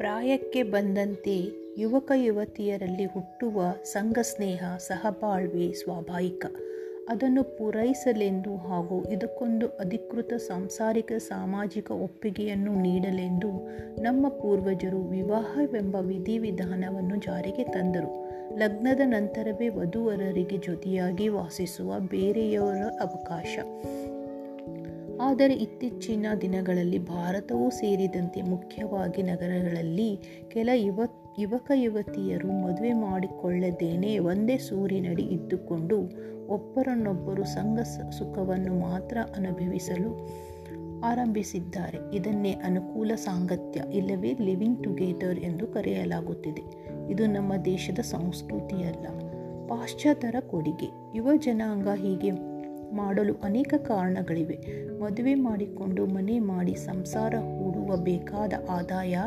ಪ್ರಾಯಕ್ಕೆ ಬಂದಂತೆ ಯುವಕ ಯುವತಿಯರಲ್ಲಿ ಹುಟ್ಟುವ ಸಂಘ ಸ್ನೇಹ ಸಹಬಾಳ್ವೆ ಸ್ವಾಭಾವಿಕ. ಅದನ್ನು ಪೂರೈಸಲೆಂದು ಹಾಗೂ ಇದಕ್ಕೊಂದು ಅಧಿಕೃತ ಸಾಂಸಾರಿಕ ಸಾಮಾಜಿಕ ಒಪ್ಪಿಗೆಯನ್ನು ನೀಡಲೆಂದು ನಮ್ಮ ಪೂರ್ವಜರು ವಿವಾಹವೆಂಬ ವಿಧಿವಿಧಾನವನ್ನು ಜಾರಿಗೆ ತಂದರು. ಲಗ್ನದ ನಂತರವೇ ವಧುವರರಿಗೆ ಜೊತೆಯಾಗಿ ವಾಸಿಸುವ ಬೇರೆಯವರ ಅವಕಾಶ. ಆದರೆ ಇತ್ತೀಚಿನ ದಿನಗಳಲ್ಲಿ ಭಾರತವೂ ಸೇರಿದಂತೆ ಮುಖ್ಯವಾಗಿ ನಗರಗಳಲ್ಲಿ ಕೆಲ ಯುವ, ಯುವಕ ಯುವತಿಯರು ಮದುವೆ ಮಾಡಿಕೊಳ್ಳದೇನೆ ಒಂದೇ ಸೂರಿನಡಿ ಇದ್ದುಕೊಂಡು ಒಬ್ಬರನ್ನೊಬ್ಬರು ಸಂಘ ಸುಖವನ್ನು ಮಾತ್ರ ಅನುಭವಿಸಲು ಆರಂಭಿಸಿದ್ದಾರೆ. ಇದನ್ನೇ ಅನುಕೂಲ ಸಾಂಗತ್ಯ ಇಲ್ಲವೇ ಲಿವಿಂಗ್ ಟುಗೆದರ್ ಎಂದು ಕರೆಯಲಾಗುತ್ತಿದೆ. ಇದು ನಮ್ಮ ದೇಶದ ಸಂಸ್ಕೃತಿಯಲ್ಲ. ಪಾಶ್ಚಾತ್ಯರ ಕೊಡುಗೆ. ಯುವ ಜನಾಂಗ ಹೀಗೆ ಮಾಡಲು ಅನೇಕ ಕಾರಣಗಳಿವೆ. ಮದುವೆ ಮಾಡಿಕೊಂಡು ಮನೆ ಮಾಡಿ ಸಂಸಾರ ಹೂಡುವ ಬೇಕಾದ ಆದಾಯ,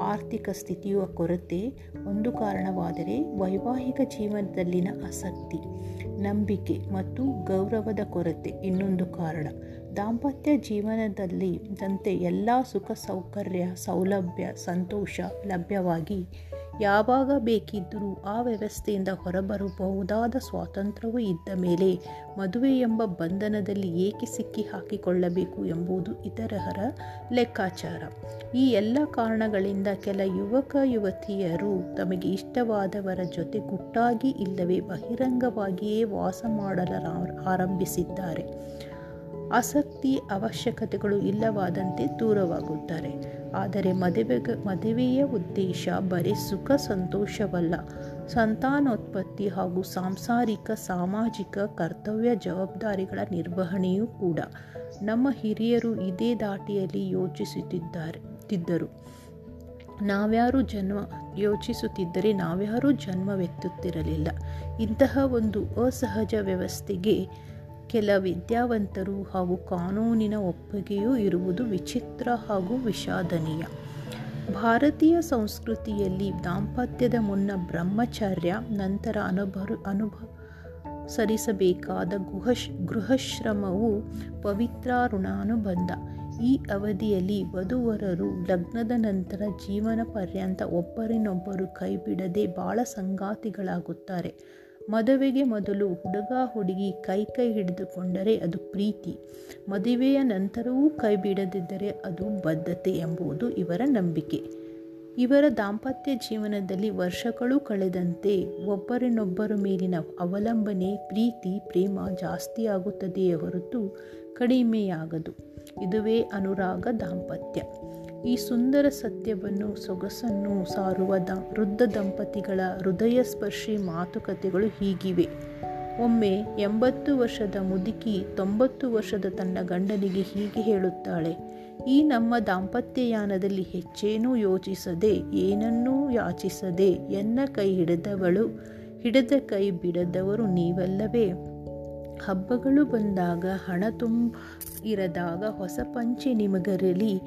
ಆರ್ಥಿಕ ಸ್ಥಿತಿಯ ಕೊರತೆ. ಒಂದು ಕಾರಣವಾದರೆ ವೈವಾಹಿಕ ಜೀವನದಲ್ಲಿನ ಆಸಕ್ತಿ, ನಂಬಿಕೆ ಮತ್ತು ಗೌರವದ ಕೊರತೆ. ಇನ್ನೊಂದು ಕಾರಣ, ದಾಂಪತ್ಯ ಜೀವನದಲ್ಲಿ ದಂತೆ ಎಲ್ಲ ಸುಖ ಸೌಕರ್ಯ, ಸೌಲಭ್ಯ, ಸಂತೋಷ ಲಭ್ಯವಾಗಿ ಯಾವಾಗ ಬೇಕಿದ್ದರೂ ಆ ವ್ಯವಸ್ಥೆಯಿಂದ ಹೊರಬರಬಹುದಾದ ಸ್ವಾತಂತ್ರ್ಯವೂ ಇದ್ದ ಮೇಲೆ ಮದುವೆ ಎಂಬ ಬಂಧನದಲ್ಲಿ ಏಕೆ ಸಿಕ್ಕಿ ಹಾಕಿಕೊಳ್ಳಬೇಕು ಎಂಬುದು ಇತರಹರ ಲೆಕ್ಕಾಚಾರ. ಈ ಎಲ್ಲ ಕಾರಣಗಳಿಂದ ಕೆಲ ಯುವಕ ಯುವತಿಯರು ತಮಗೆ ಇಷ್ಟವಾದವರ ಜೊತೆ ಗುಟ್ಟಾಗಿ ಇಲ್ಲವೇ ಬಹಿರಂಗವಾಗಿಯೇ ವಾಸ ಮಾಡಲು ಆರಂಭಿಸಿದ್ದಾರೆ. ಆಸಕ್ತಿ, ಅವಶ್ಯಕತೆಗಳು ಇಲ್ಲವಾದಂತೆ ದೂರವಾಗುತ್ತಾರೆ. ಆದರೆ ಮದುವೆ, ಮದುವೆಯ ಉದ್ದೇಶ ಬರೀ ಸುಖ ಸಂತೋಷವಲ್ಲ. ಸಂತಾನೋತ್ಪತ್ತಿ ಹಾಗೂ ಸಾಂಸಾರಿಕ, ಸಾಮಾಜಿಕ, ಕರ್ತವ್ಯ ಜವಾಬ್ದಾರಿಗಳ ನಿರ್ವಹಣೆಯೂ ಕೂಡ ನಮ್ಮ ಹಿರಿಯರು ಇದೇ ದಾಟಿಯಲ್ಲಿ ಯೋಚಿಸುತ್ತಿದ್ದಾರೆ ತಿದ್ದರು ನಾವ್ಯಾರು ಜನ್ಮ, ಯೋಚಿಸುತ್ತಿದ್ದರೆ ನಾವ್ಯಾರೂ ಜನ್ಮವೆತ್ತುತ್ತಿರಲಿಲ್ಲ ಇಂತಹ ಒಂದು ಅಸಹಜ ವ್ಯವಸ್ಥೆಗೆ ಕೆಲ ವಿದ್ಯಾವಂತರು ಹಾಗೂ ಕಾನೂನಿನ ಒಪ್ಪಿಗೆಯೂ ಇರುವುದು ವಿಚಿತ್ರ ಹಾಗೂ ವಿಷಾದನೀಯ. ಭಾರತೀಯ ಸಂಸ್ಕೃತಿಯಲ್ಲಿ ದಾಂಪತ್ಯದ ಮುನ್ನ ಬ್ರಹ್ಮಚರ್ಯ, ನಂತರ ಅನುಭವ ಸರಿಸಬೇಕಾದ ಗುಹಶ್, ಗೃಹಶ್ರಮವು ಪವಿತ್ರ ಋಣಾನುಬಂಧ ಈ ಅವಧಿಯಲ್ಲಿ ವಧುವರರು ಲಗ್ನದ ನಂತರ ಜೀವನ ಪರ್ಯಂತ ಒಬ್ಬರಿನೊಬ್ಬರು ಕೈಬಿಡದೆ ಬಾಳ ಸಂಗಾತಿಗಳಾಗುತ್ತಾರೆ. ಮದುವೆಗೆ ಮೊದಲು ಹುಡುಗ ಹುಡುಗಿ ಕೈ ಕೈ ಹಿಡಿದುಕೊಂಡರೆ ಅದು ಪ್ರೀತಿ. ಮದುವೆಯ ನಂತರವೂ ಕೈ ಬಿಡದಿದ್ದರೆ ಅದು ಬದ್ಧತೆ ಎಂಬುದು ಇವರ ನಂಬಿಕೆ. ಇವರ ದಾಂಪತ್ಯ ಜೀವನದಲ್ಲಿ ವರ್ಷಗಳು ಕಳೆದಂತೆ ಒಬ್ಬರಿನೊಬ್ಬರ ಮೇಲಿನ ಅವಲಂಬನೆ, ಪ್ರೀತಿ, ಪ್ರೇಮ ಜಾಸ್ತಿಯಾಗುತ್ತದೆಯೇ ಹೊರತು ಕಡಿಮೆಯಾಗದು. ಇದುವೇ ಅನುರಾಗ ದಾಂಪತ್ಯ. ಈ ಸುಂದರ ಸತ್ಯವನ್ನು, ಸೊಗಸನ್ನು ಸಾರುವ ದ ವೃದ್ಧ ದಂಪತಿಗಳ ಹೃದಯ ಸ್ಪರ್ಶಿ ಮಾತುಕತೆಗಳು ಹೀಗಿವೆ. ಒಮ್ಮೆ ಎಂಬತ್ತು ವರ್ಷದ ಮುದುಕಿ ತೊಂಬತ್ತು ವರ್ಷದ ತನ್ನ ಗಂಡನಿಗೆ ಹೀಗೆ ಹೇಳುತ್ತಾಳೆ, ಈ ನಮ್ಮ ದಾಂಪತ್ಯಯಾನದಲ್ಲಿ ಹೆಚ್ಚೇನೂ ಯೋಚಿಸದೆ, ಏನನ್ನೂ ಯಾಚಿಸದೆ ಎನ್ನ ಕೈ ಹಿಡಿದವಳು, ಹಿಡಿದ ಕೈ ಬಿಡದವರು ನೀವಲ್ಲವೇ ಹಬ್ಬಗಳು ಬಂದಾಗ, ಹಣ ತುಂಬ ಇರದಾಗ ಹೊಸ ಪಂಚೆ ನಿಮಗರಲಿ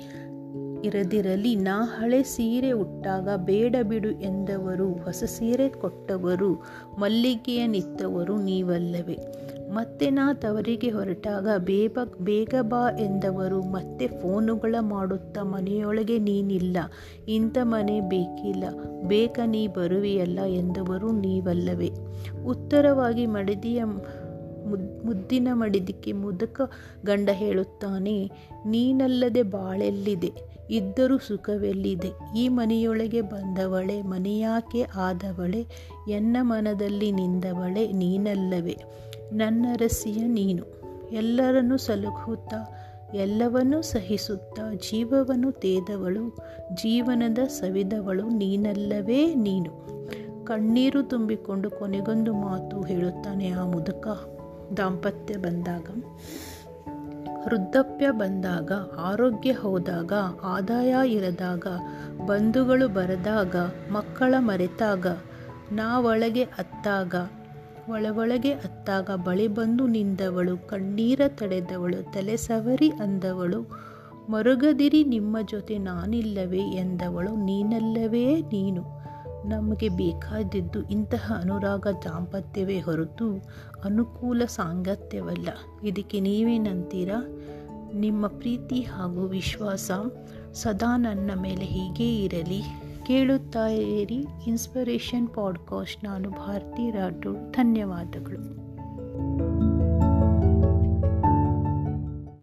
ಇರದಿರಲಿ, ನಾ ಹಳೆ ಸೀರೆ ಉಟ್ಟಾಗ ಬೇಡ ಬಿಡು ಎಂದವರು, ಹೊಸ ಸೀರೆ ಕೊಟ್ಟವರು, ಮಲ್ಲಿಗೆಯ ನಿತ್ತವರು ನೀವಲ್ಲವೇ. ಮತ್ತೆ ನಾ ತವರಿಗೆ ಹೊರಟಾಗ ಬೇಗ ಬೇಗ ಬಾ ಎಂದವರು, ಮತ್ತೆ ಫೋನುಗಳ ಮಾಡುತ್ತಾ ಮನೆಯೊಳಗೆ ನೀನಿಲ್ಲ, ಇಂಥ ಮನೆ ಬೇಕಿಲ್ಲ ಬೇಕ ನೀ ಬರುವೆಯಲ್ಲ ಎಂದವರು ನೀವಲ್ಲವೇ. ಉತ್ತರವಾಗಿ ಮಡದಿಯ ಮುದ್ದಿನ ಮಡಿದಿಕ್ಕೆ ಮುದಕ ಗಂಡ ಹೇಳುತ್ತಾನೆ, ನೀನಲ್ಲದೆ ಬಾಳೆಲ್ಲಿದೆ. ಇದ್ದರೂ ಸುಖವೆಲ್ಲಿದೆ? ಈ ಮನೆಯೊಳಗೆ ಬಂದವಳೆ, ಮನೆಯಾಕೆ ಆದವಳೆ? ಎನ್ನ ಮನದಲ್ಲಿ ನಿಂದವಳೆ? ನೀನಲ್ಲವೇ? ನನ್ನರಸಿಯ ನೀನು. ಎಲ್ಲರನ್ನು ಸಲುಕುತ್ತಾ, ಎಲ್ಲವನ್ನೂ ಸಹಿಸುತ್ತಾ, ಜೀವವನ್ನು ತೇದವಳು, ಜೀವನದ ಸವಿದವಳು ನೀನಲ್ಲವೇ ನೀನು. ಕಣ್ಣೀರು ತುಂಬಿಕೊಂಡು ಕೊನೆಗೊಂದು ಮಾತು ಹೇಳುತ್ತಾನೆ ಆ ಮುದುಕ. ದಾಂಪತ್ಯ ಬಂದಾಗ. ವೃದ್ಧಾಪ್ಯ ಬಂದಾಗ, ಆರೋಗ್ಯ ಹೋದಾಗ, ಆದಾಯ ಇರದಾಗ, ಬಂಧುಗಳು ಬರದಾಗ, ಮಕ್ಕಳ ಮರೆತಾಗ ನಾವೊಳಗೆ ಅತ್ತಾಗ ಒಳವೊಳಗೆ ಅತ್ತಾಗ ಬಳಿ ಬಂದು ನಿಂದವಳು, ಕಣ್ಣೀರ ತಡೆದವಳು, ತಲೆ ಸವರಿ ಅಂದವಳು, ಮರುಗದಿರಿ ನಿಮ್ಮ ಜೊತೆ ನಾನಿಲ್ಲವೇ ಎಂದವಳು, ನೀನಲ್ಲವೇ ನೀನು. ನಮಗೆ ಬೇಕಾದದ್ದು ಇಂತಹ ಅನುರಾಗ ದಾಂಪತ್ಯವೇ ಹೊರತು ಅನುಕೂಲ ಸಾಂಗತ್ಯವಲ್ಲ. ಇದಕ್ಕೆ ನೀವೇನಂತೀರಾ ನಿಮ್ಮ ಪ್ರೀತಿ ಹಾಗೂ ವಿಶ್ವಾಸ ಸದಾ ನನ್ನ ಮೇಲೆ ಹೀಗೇ ಇರಲಿ. ಕೇಳುತ್ತಾ ಇರಿ. ಇನ್ಸ್ಪಿರೇಷನ್ ಪಾಡ್ಕಾಸ್ಟ್ ನಾನು ಭಾರತಿ ರಾಠೋಡ್. ಧನ್ಯವಾದಗಳು.